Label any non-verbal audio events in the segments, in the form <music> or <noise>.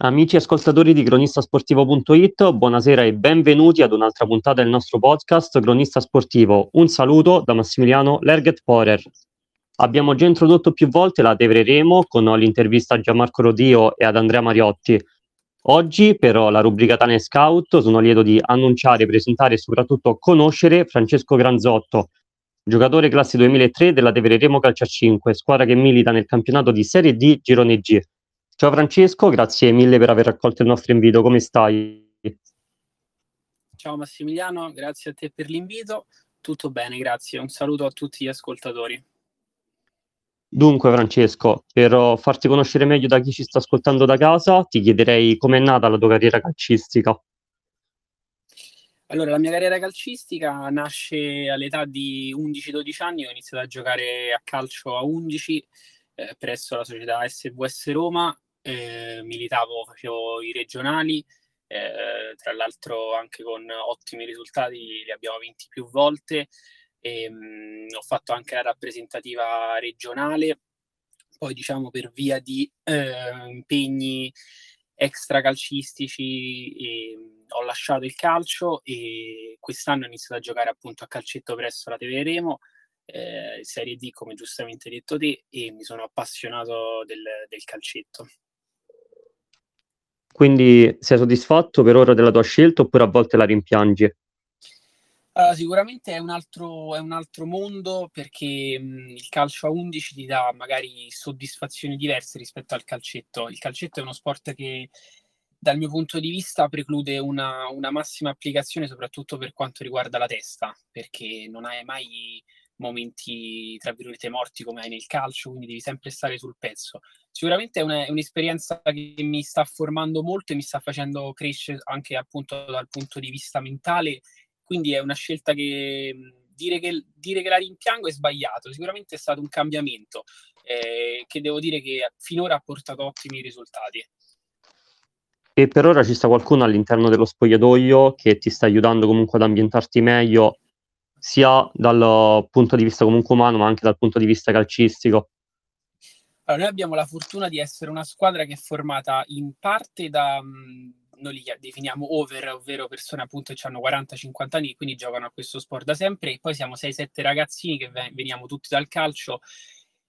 Amici ascoltatori di cronistasportivo.it, buonasera e benvenuti ad un'altra puntata del nostro podcast Cronista Sportivo. Un saluto da Massimiliano Lerget Porer. Abbiamo già introdotto più volte la Tevreremo con l'intervista a Gianmarco Rodio e ad Andrea Mariotti. Oggi, però, la rubrica Tane Scout, sono lieto di annunciare, presentare e soprattutto conoscere Francesco Granzotto, giocatore classe 2003 della Tevreremo Calcio a 5, squadra che milita nel campionato di Serie D Girone G. Ciao Francesco, grazie mille per aver accolto il nostro invito, come stai? Ciao Massimiliano, grazie a te per l'invito. Tutto bene, grazie. Un saluto a tutti gli ascoltatori. Dunque, Francesco, per farti conoscere meglio da chi ci sta ascoltando da casa, ti chiederei com'è nata la tua carriera calcistica. Allora, la mia carriera calcistica nasce all'età di 11-12 anni, ho iniziato a giocare a calcio a 11 eh, presso la società SVS Roma eh, militavo, facevo i regionali, eh, tra l'altro anche con ottimi risultati, li abbiamo vinti più volte. E, mh, mm, ho fatto anche la rappresentativa regionale, poi diciamo per via di eh, impegni extracalcistici e, mm, ho lasciato il calcio e quest'anno ho iniziato a giocare appunto a calcetto presso la TV Remo eh, Serie D come giustamente detto te e mi sono appassionato del, del calcetto quindi sei soddisfatto per ora della tua scelta oppure a volte la rimpiangi? Allora, sicuramente è un, altro, è un altro mondo perché mh, il calcio a 11 ti dà magari soddisfazioni diverse rispetto al calcetto. Il calcetto è uno sport che dal mio punto di vista preclude una, una massima applicazione soprattutto per quanto riguarda la testa, perché non hai mai momenti, tra virgolette, morti come hai nel calcio, quindi devi sempre stare sul pezzo. Sicuramente è, una, è un'esperienza che mi sta formando molto e mi sta facendo crescere anche appunto dal punto di vista mentale, quindi è una scelta che dire che, dire che la rimpiango è sbagliato, sicuramente è stato un cambiamento eh, che devo dire che finora ha portato ottimi risultati. E per ora ci sta qualcuno all'interno dello spogliatoio che ti sta aiutando comunque ad ambientarti meglio sia dal punto di vista comunque umano, ma anche dal punto di vista calcistico? Allora, noi abbiamo la fortuna di essere una squadra che è formata in parte da, noi li definiamo over, ovvero persone appunto che hanno 40-50 anni, quindi giocano a questo sport da sempre, e poi siamo 6-7 ragazzini che veniamo tutti dal calcio,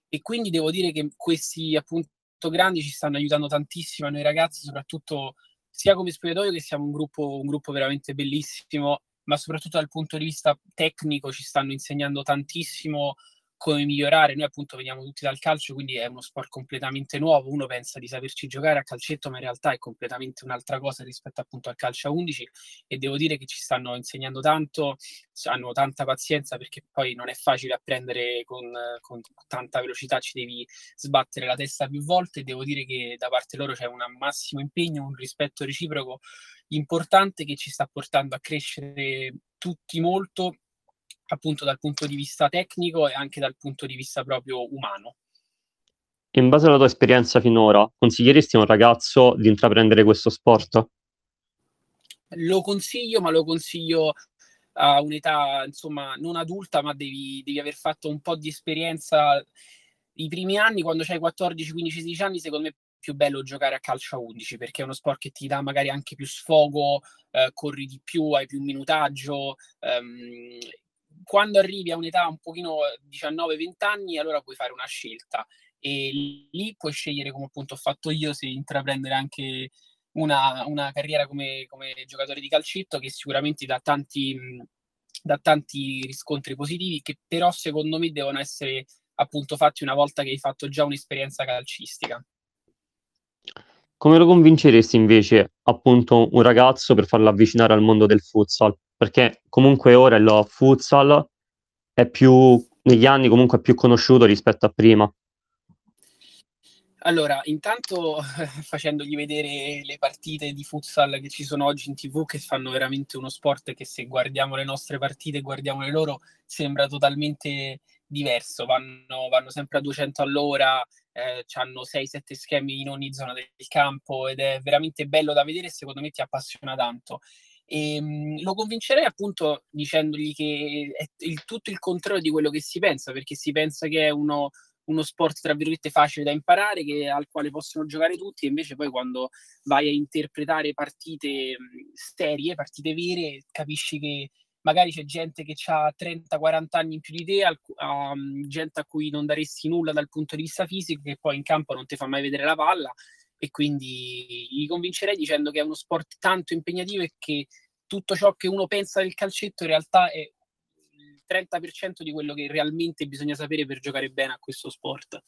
e quindi devo dire che questi appunto grandi ci stanno aiutando tantissimo noi ragazzi, soprattutto sia come spogliatoio che siamo un gruppo, un gruppo veramente bellissimo ma soprattutto dal punto di vista tecnico ci stanno insegnando tantissimo come migliorare. Noi appunto veniamo tutti dal calcio, quindi è uno sport completamente nuovo. Uno pensa di saperci giocare a calcetto, ma in realtà è completamente un'altra cosa rispetto appunto al calcio a 11 e devo dire che ci stanno insegnando tanto, hanno tanta pazienza perché poi non è facile apprendere con, con tanta velocità, ci devi sbattere la testa più volte. Devo dire che da parte loro c'è un massimo impegno, un rispetto reciproco importante che ci sta portando a crescere tutti molto appunto dal punto di vista tecnico e anche dal punto di vista proprio umano. In base alla tua esperienza finora, consiglieresti a un ragazzo di intraprendere questo sport? Lo consiglio, ma lo consiglio a un'età insomma non adulta, ma devi, devi aver fatto un po' di esperienza. I primi anni, quando hai 14, 15, 16 anni, secondo me più bello giocare a calcio a 11 perché è uno sport che ti dà magari anche più sfogo, eh, corri di più, hai più minutaggio. Ehm, quando arrivi a un'età un pochino 19-20 anni, allora puoi fare una scelta e lì puoi scegliere, come appunto ho fatto io, se intraprendere anche una, una carriera come, come, giocatore di calcetto che sicuramente dà tanti, dà tanti riscontri positivi che però secondo me devono essere appunto fatti una volta che hai fatto già un'esperienza calcistica. Come lo convinceresti invece appunto un ragazzo per farlo avvicinare al mondo del futsal? Perché comunque ora il futsal è più, negli anni comunque più conosciuto rispetto a prima. Allora, intanto <laughs> facendogli vedere le partite di futsal che ci sono oggi in tv, che fanno veramente uno sport che se guardiamo le nostre partite e guardiamo le loro, sembra totalmente diverso, vanno, vanno sempre a 200 all'ora, eh, hanno 6-7 schemi in ogni zona del campo ed è veramente bello da vedere e secondo me ti appassiona tanto. E, ehm, lo convincerei appunto dicendogli che è il, tutto il contrario di quello che si pensa, perché si pensa che è uno, uno sport tra virgolette facile da imparare che, al quale possono giocare tutti invece poi quando vai a interpretare partite serie, partite vere, capisci che magari c'è gente che ha 30-40 anni in più di te, gente a cui non daresti nulla dal punto di vista fisico, che poi in campo non ti fa mai vedere la palla e quindi li convincerei dicendo che è uno sport tanto impegnativo e che tutto ciò che uno pensa del calcetto in realtà è il 30% di quello che realmente bisogna sapere per giocare bene a questo sport.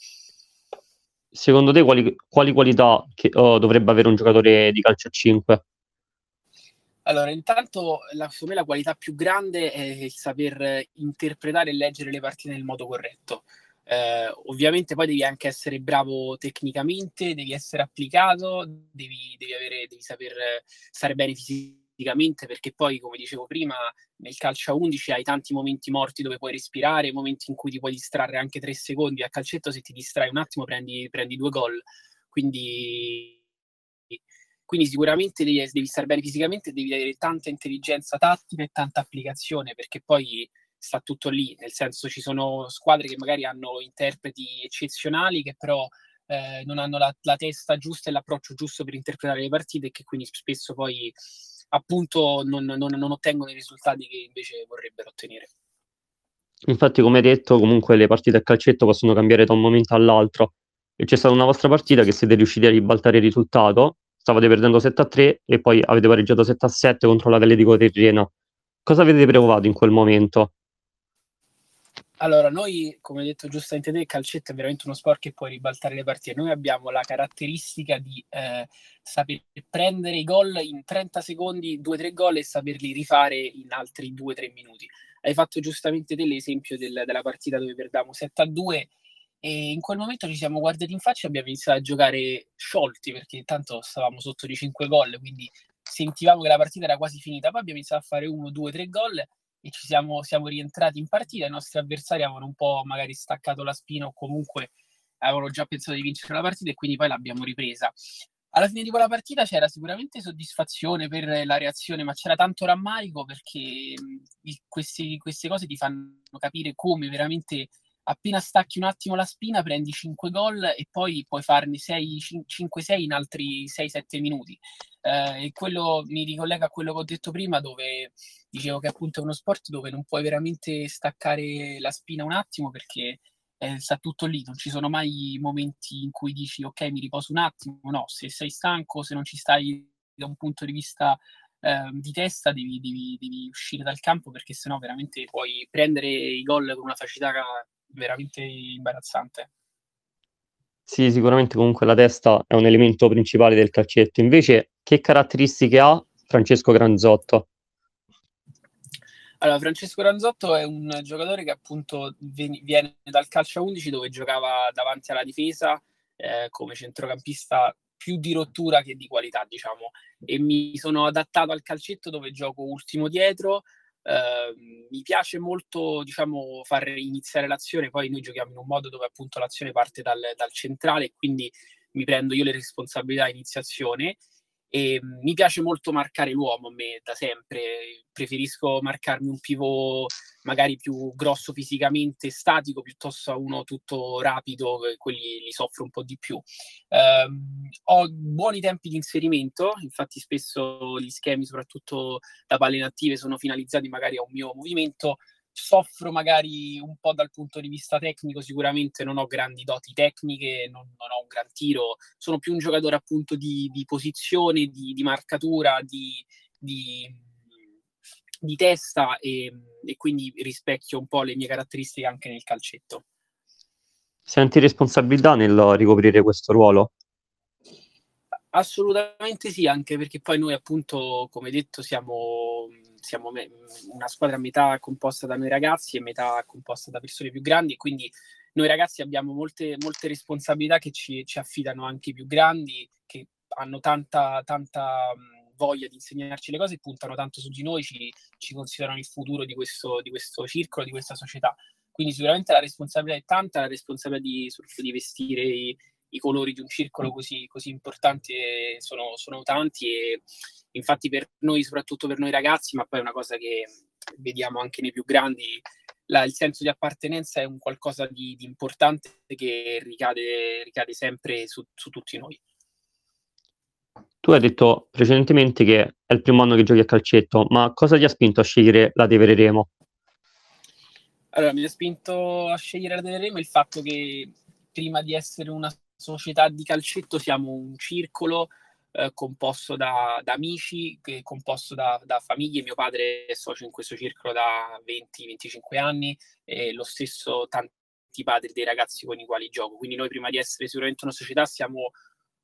Secondo te quali, quali qualità che, oh, dovrebbe avere un giocatore di calcio a 5? Allora, intanto la, secondo me la qualità più grande è il saper interpretare e leggere le partite nel modo corretto. Eh, ovviamente poi devi anche essere bravo tecnicamente, devi essere applicato, devi, devi, avere, devi saper stare bene fisicamente perché poi, come dicevo prima, nel calcio a 11 hai tanti momenti morti dove puoi respirare, momenti in cui ti puoi distrarre anche tre secondi. A calcetto se ti distrai un attimo prendi, prendi due gol. Quindi quindi sicuramente devi, devi stare bene fisicamente, devi avere tanta intelligenza tattica e tanta applicazione, perché poi sta tutto lì, nel senso ci sono squadre che magari hanno interpreti eccezionali che però eh, non hanno la, la, testa giusta e l'approccio giusto per interpretare le partite e che quindi spesso poi appunto non, non, non ottengono i risultati che invece vorrebbero ottenere. Infatti, come detto, comunque le partite a calcetto possono cambiare da un momento all'altro. E c'è stata una vostra partita che siete riusciti a ribaltare il risultato stavate perdendo 7 a 3 e poi avete pareggiato 7 a 7 contro l'Atletico Terreno. Cosa avete provato in quel momento? Allora, noi, come hai detto giustamente te, il calcetto è veramente uno sport che può ribaltare le partite. Noi abbiamo la caratteristica di eh, saper prendere i gol in 30 secondi, 2-3 gol e saperli rifare in altri 2-3 minuti. Hai fatto giustamente te l'esempio del, della partita dove perdamo 7 a 2 e in quel momento ci siamo guardati in faccia e abbiamo iniziato a giocare sciolti perché intanto stavamo sotto di 5 gol, quindi sentivamo che la partita era quasi finita. Poi abbiamo iniziato a fare 1, 2, 3 gol e ci siamo, siamo rientrati in partita. I nostri avversari avevano un po' magari staccato la spina o comunque avevano già pensato di vincere la partita e quindi poi l'abbiamo ripresa. Alla fine di quella partita c'era sicuramente soddisfazione per la reazione, ma c'era tanto rammarico perché questi, queste cose ti fanno capire come veramente appena stacchi un attimo la spina prendi 5 gol e poi puoi farne 5-6 in altri 6-7 minuti. Eh, e quello mi ricollega a quello che ho detto prima, dove dicevo che appunto è uno sport dove non puoi veramente staccare la spina un attimo perché eh, sta tutto lì, non ci sono mai momenti in cui dici ok mi riposo un attimo, no, se sei stanco, se non ci stai da un punto di vista eh, di testa devi, devi, devi, uscire dal campo perché sennò veramente puoi prendere i gol con una facilità veramente imbarazzante. Sì, sicuramente comunque la testa è un elemento principale del calcetto. Invece, che caratteristiche ha Francesco Granzotto? Allora, Francesco Granzotto è un giocatore che appunto viene dal calcio a 11 dove giocava davanti alla difesa eh, come centrocampista più di rottura che di qualità, diciamo, e mi sono adattato al calcetto dove gioco ultimo dietro, Uh, mi piace molto diciamo, far iniziare l'azione, poi noi giochiamo in un modo dove appunto l'azione parte dal, dal centrale quindi mi prendo io le responsabilità iniziazione. E mm, mi piace molto marcare l'uomo a me da sempre, preferisco marcarmi un pivot magari più grosso fisicamente, statico, piuttosto a uno tutto rapido, quelli li soffro un po' di più. Eh, ho buoni tempi di inserimento, infatti spesso gli schemi, soprattutto da palle inattive, sono finalizzati magari a un mio movimento, soffro magari un po' dal punto di vista tecnico, sicuramente non ho grandi doti tecniche, non, non ho un gran tiro, sono più un giocatore appunto di, di posizione, di, di, marcatura, di, di, di testa e, e, quindi rispecchio un po' le mie caratteristiche anche nel calcetto. Senti responsabilità nel ricoprire questo ruolo? Assolutamente sì, anche perché poi noi appunto, come detto, siamo siamo me- una squadra metà composta da noi ragazzi e metà composta da persone più grandi, quindi noi ragazzi abbiamo molte, molte responsabilità che ci, ci, affidano anche i più grandi, che hanno tanta, tanta voglia di insegnarci le cose, puntano tanto su di noi, ci, ci considerano il futuro di questo, di questo circolo, di questa società. Quindi sicuramente la responsabilità è tanta, la responsabilità di, di vestire i, i colori di un circolo così, così importante sono, sono, tanti e infatti per noi, soprattutto per noi ragazzi, ma poi è una cosa che vediamo anche nei più grandi, la, il senso di appartenenza è un qualcosa di, di importante che ricade, ricade sempre su, su, tutti noi. Tu hai detto precedentemente che è il primo anno che giochi a calcetto, ma cosa ti ha spinto a scegliere la Devereremo? Allora, mi ha spinto a scegliere la Devereremo il fatto che prima di essere una società di calcetto siamo un circolo eh, composto da, da, amici, che, composto da, da, famiglie. Mio padre è socio in questo circolo da 20-25 anni e lo stesso tanti padri dei ragazzi con i quali gioco. Quindi noi prima di essere sicuramente una società siamo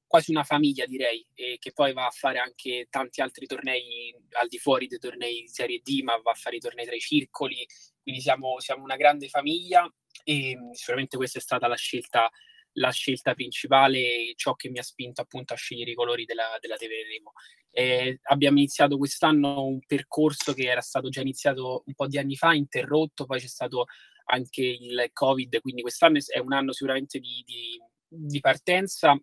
quasi una famiglia direi che poi va a fare anche tanti altri tornei al di fuori dei tornei di Serie D ma va a fare i tornei tra i circoli quindi siamo, siamo una grande famiglia e sicuramente questa è stata la scelta la scelta principale, ciò che mi ha spinto appunto a scegliere i colori della, della TV Remo. Eh, abbiamo iniziato quest'anno un percorso che era stato già iniziato un po' di anni fa, interrotto, poi c'è stato anche il Covid, quindi quest'anno è un anno sicuramente di, di, di partenza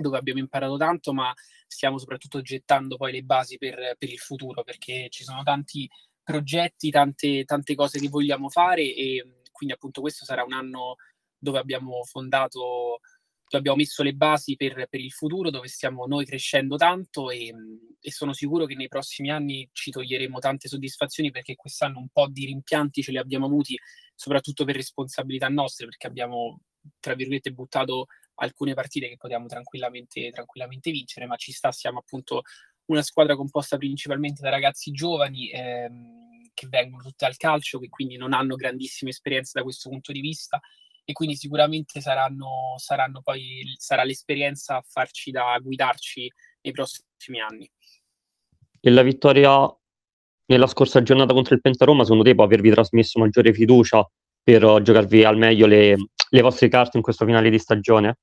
dove abbiamo imparato tanto, ma stiamo soprattutto gettando poi le basi per, per il futuro, perché ci sono tanti progetti, tante, tante cose che vogliamo fare e quindi appunto questo sarà un anno dove abbiamo fondato, dove abbiamo messo le basi per, per il futuro, dove stiamo noi crescendo tanto e, e, sono sicuro che nei prossimi anni ci toglieremo tante soddisfazioni perché quest'anno un po' di rimpianti ce li abbiamo avuti, soprattutto per responsabilità nostre, perché abbiamo, tra virgolette, buttato alcune partite che potevamo tranquillamente, tranquillamente vincere, ma ci sta, siamo appunto una squadra composta principalmente da ragazzi giovani. Ehm, che vengono tutti al calcio, che quindi non hanno grandissime esperienze da questo punto di vista e quindi sicuramente saranno, saranno poi, sarà l'esperienza a farci da guidarci nei prossimi anni. E la vittoria nella scorsa giornata contro il Pentaroma, secondo te può avervi trasmesso maggiore fiducia per giocarvi al meglio le, le vostre carte in questo finale di stagione?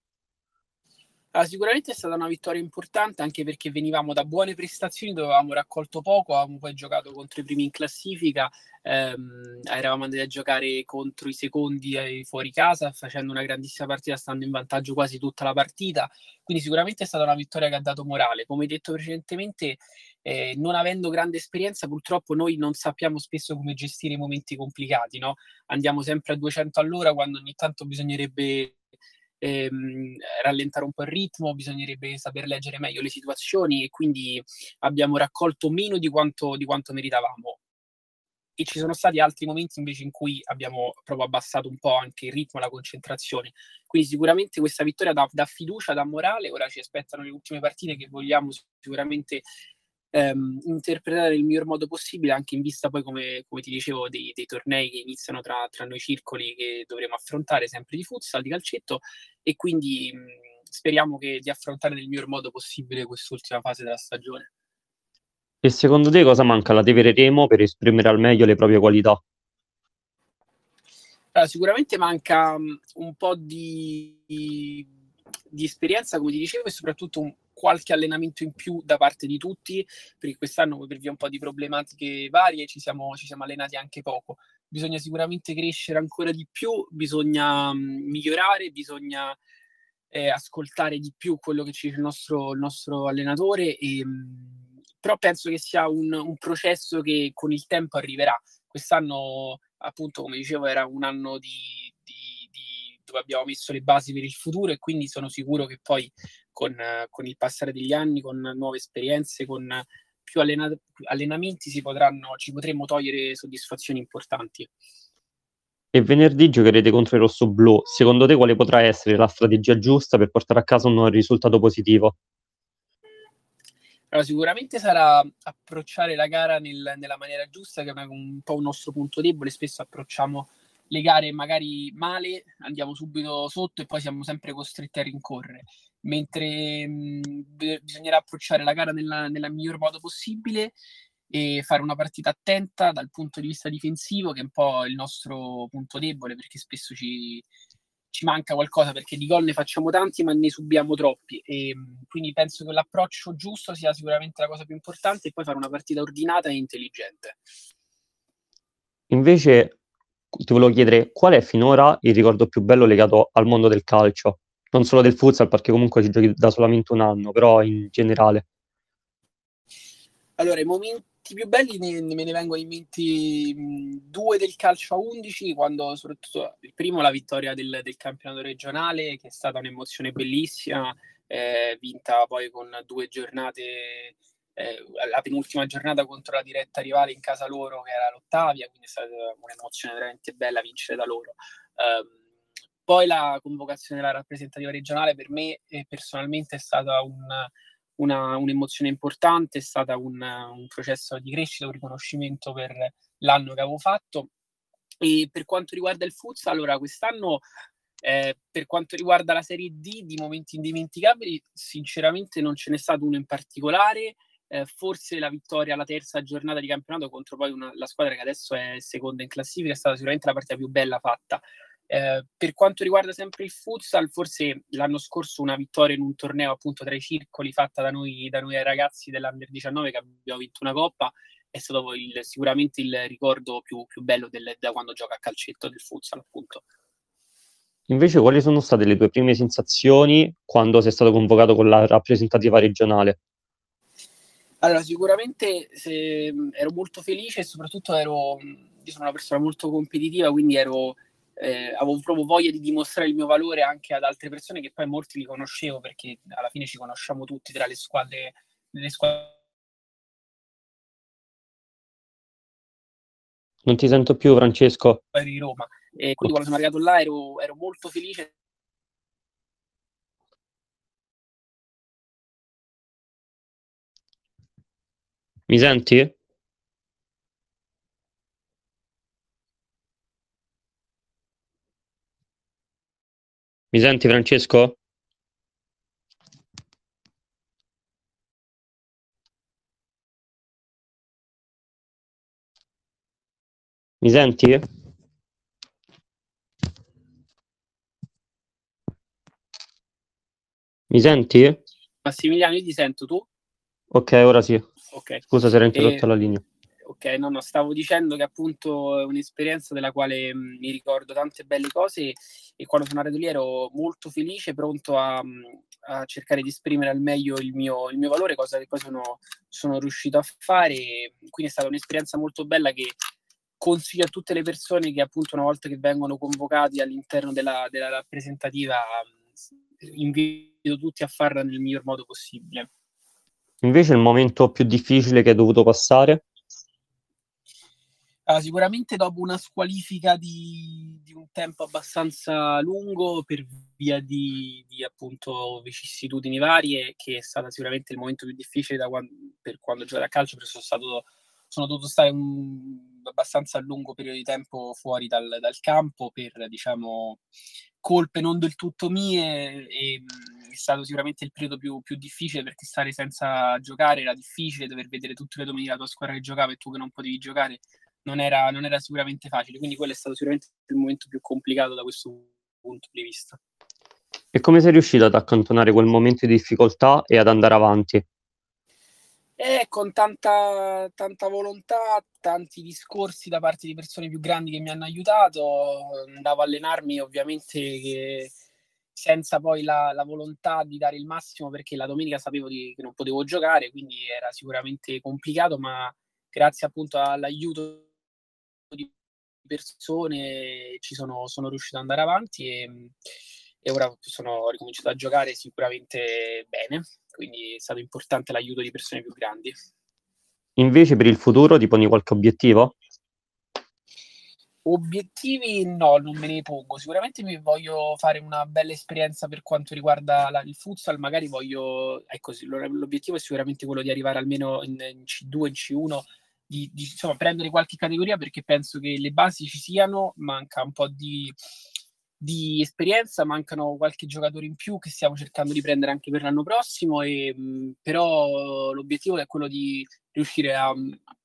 Allora, sicuramente è stata una vittoria importante anche perché venivamo da buone prestazioni dove avevamo raccolto poco, avevamo poi giocato contro i primi in classifica, ehm, eravamo andati a giocare contro i secondi fuori casa facendo una grandissima partita, stando in vantaggio quasi tutta la partita, quindi sicuramente è stata una vittoria che ha dato morale. Come detto precedentemente, eh, non avendo grande esperienza, purtroppo noi non sappiamo spesso come gestire i momenti complicati, no? Andiamo sempre a 200 all'ora quando ogni tanto bisognerebbe ehm, rallentare un po' il ritmo, bisognerebbe saper leggere meglio le situazioni e quindi abbiamo raccolto meno di quanto, di quanto meritavamo. E ci sono stati altri momenti invece in cui abbiamo proprio abbassato un po' anche il ritmo la concentrazione. Quindi sicuramente questa vittoria dà, dà fiducia, dà morale. Ora ci aspettano le ultime partite che vogliamo sicuramente ehm, interpretare nel miglior modo possibile, anche in vista poi, come, come ti dicevo, dei, dei, tornei che iniziano tra, tra, noi circoli che dovremo affrontare, sempre di futsal, di calcetto, e quindi mh, speriamo che, di affrontare nel miglior modo possibile quest'ultima fase della stagione. E secondo te cosa manca alla Tevere Remo per esprimere al meglio le proprie qualità? Allora, sicuramente manca un po' di, di esperienza, come ti dicevo, e soprattutto un, qualche allenamento in più da parte di tutti, perché quest'anno per via un po' di problematiche varie ci siamo, ci siamo allenati anche poco. Bisogna sicuramente crescere ancora di più, bisogna mm, migliorare, bisogna eh, ascoltare di più quello che ci dice il nostro, il nostro allenatore, e, mm, però penso che sia un, un processo che con il tempo arriverà. Quest'anno, appunto, come dicevo, era un anno di, di, di, dove abbiamo messo le basi per il futuro e quindi sono sicuro che poi con, con, il passare degli anni, con nuove esperienze, con più allena- allenamenti si potranno, ci potremo togliere soddisfazioni importanti. E venerdì giocherete contro il rosso blu. Secondo te quale potrà essere la strategia giusta per portare a casa un risultato positivo? Allora, sicuramente sarà approcciare la gara nel, nella maniera giusta, che è un po' un nostro punto debole. Spesso approcciamo le gare magari male, andiamo subito sotto e poi siamo sempre costretti a rincorrere mentre mh, bisognerà approcciare la gara nella, nella miglior modo possibile e fare una partita attenta dal punto di vista difensivo, che è un po' il nostro punto debole, perché spesso ci, ci manca qualcosa, perché di gol ne facciamo tanti, ma ne subiamo troppi. E, quindi penso che l'approccio giusto sia sicuramente la cosa più importante, e poi fare una partita ordinata e intelligente. Invece, ti volevo chiedere qual è finora il ricordo più bello legato al mondo del calcio? non solo del futsal, perché comunque ci giochi da solamente un anno, però in generale. Allora, i momenti più belli ne, me ne vengono in mente due del calcio a 11, quando soprattutto il primo la vittoria del, del campionato regionale, che è stata un'emozione bellissima, eh, vinta poi con due giornate, eh, la penultima giornata contro la diretta rivale in casa loro, che era l'Ottavia, quindi è stata un'emozione veramente bella vincere da loro. Um, poi la convocazione della rappresentativa regionale per me eh, personalmente è stata un, una, un'emozione importante, è stato un, un, processo di crescita, un riconoscimento per l'anno che avevo fatto. E per quanto riguarda il futsal, allora quest'anno eh, per quanto riguarda la Serie D di momenti indimenticabili, sinceramente non ce n'è stato uno in particolare. Eh, forse la vittoria alla terza giornata di campionato contro poi una, la squadra che adesso è seconda in classifica è stata sicuramente la partita più bella fatta. Eh, per quanto riguarda sempre il futsal, forse l'anno scorso una vittoria in un torneo appunto tra i circoli fatta da noi, da noi ragazzi dell'Under 19 che abbiamo vinto una coppa è stato il, sicuramente il ricordo più, più bello del, da quando gioca a calcetto del futsal appunto. Invece quali sono state le tue prime sensazioni quando sei stato convocato con la rappresentativa regionale? Allora, sicuramente se, ero molto felice e soprattutto ero, io sono una persona molto competitiva, quindi ero eh, avevo proprio voglia di dimostrare il mio valore anche ad altre persone che poi molti li conoscevo perché alla fine ci conosciamo tutti tra le squadre, le squadre Non ti sento più, Francesco. Di Roma. E quindi quando sono arrivato là ero, ero molto felice. Mi senti? Mi senti Francesco? Mi senti? Mi senti? Massimiliano, io ti sento tu? Ok, ora sì. Ok. Scusa se era interrotta e... la linea. Ok, no, no, stavo dicendo che appunto è un'esperienza della quale mh, mi ricordo tante belle cose e quando sono arrivato lì ero molto felice, pronto a, a cercare di esprimere al meglio il mio, il mio, valore, cosa che poi sono, sono riuscito a fare. Quindi è stata un'esperienza molto bella che consiglio a tutte le persone che appunto una volta che vengono convocati all'interno della, della rappresentativa invito tutti a farla nel miglior modo possibile. Invece il momento più difficile che hai dovuto passare? Uh, sicuramente dopo una squalifica di, di, un tempo abbastanza lungo per via di, di, appunto vicissitudini varie, che è stato sicuramente il momento più difficile quando, per quando giocare a calcio, perché sono, stato, sono dovuto stare un abbastanza lungo periodo di tempo fuori dal, dal campo per diciamo colpe non del tutto mie e stato sicuramente il periodo più, più, difficile perché stare senza giocare era difficile, dover vedere tutte le domeniche la tua squadra che giocava e tu che non potevi giocare non era, non era sicuramente facile, quindi quello è stato sicuramente il momento più complicato da questo punto di vista. E come sei riuscito ad accantonare quel momento di difficoltà e ad andare avanti? E con tanta, tanta volontà, tanti discorsi da parte di persone più grandi che mi hanno aiutato, andavo a allenarmi ovviamente che senza poi la, la, volontà di dare il massimo perché la domenica sapevo di, che non potevo giocare, quindi era sicuramente complicato, ma grazie appunto all'aiuto di persone ci sono, sono riuscito ad andare avanti e, e ora sono ricominciato a giocare sicuramente bene, quindi è stato importante l'aiuto di persone più grandi. Invece per il futuro ti poni qualche obiettivo? Obiettivi no, non me ne pongo. Sicuramente mi voglio fare una bella esperienza per quanto riguarda la, il futsal, magari voglio, ecco, l'obiettivo è sicuramente quello di arrivare almeno in, in C2, in C1 di, di insomma, prendere qualche categoria perché penso che le basi ci siano, manca un po' di, di esperienza, mancano qualche giocatore in più che stiamo cercando di prendere anche per l'anno prossimo, e, mh, però l'obiettivo è quello di riuscire a,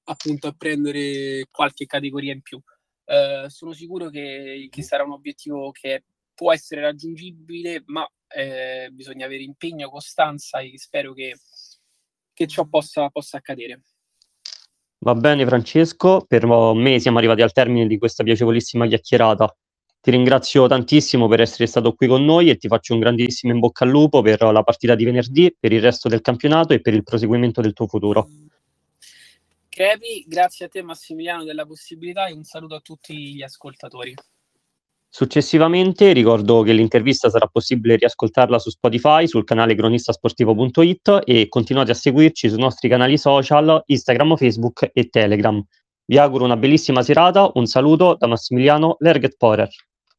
appunto a prendere qualche categoria in più. Uh, sono sicuro che, che, sarà un obiettivo che può essere raggiungibile, ma eh, bisogna avere impegno, costanza e spero che, che ciò possa, possa accadere. Va bene Francesco, per me siamo arrivati al termine di questa piacevolissima chiacchierata. Ti ringrazio tantissimo per essere stato qui con noi e ti faccio un grandissimo in bocca al lupo per la partita di venerdì, per il resto del campionato e per il proseguimento del tuo futuro. Crepi, grazie a te Massimiliano della possibilità e un saluto a tutti gli ascoltatori. Successivamente ricordo che l'intervista sarà possibile riascoltarla su Spotify, sul canale cronistasportivo.it e continuate a seguirci sui nostri canali social Instagram, Facebook e Telegram. Vi auguro una bellissima serata, un saluto da Massimiliano Lerget Porer.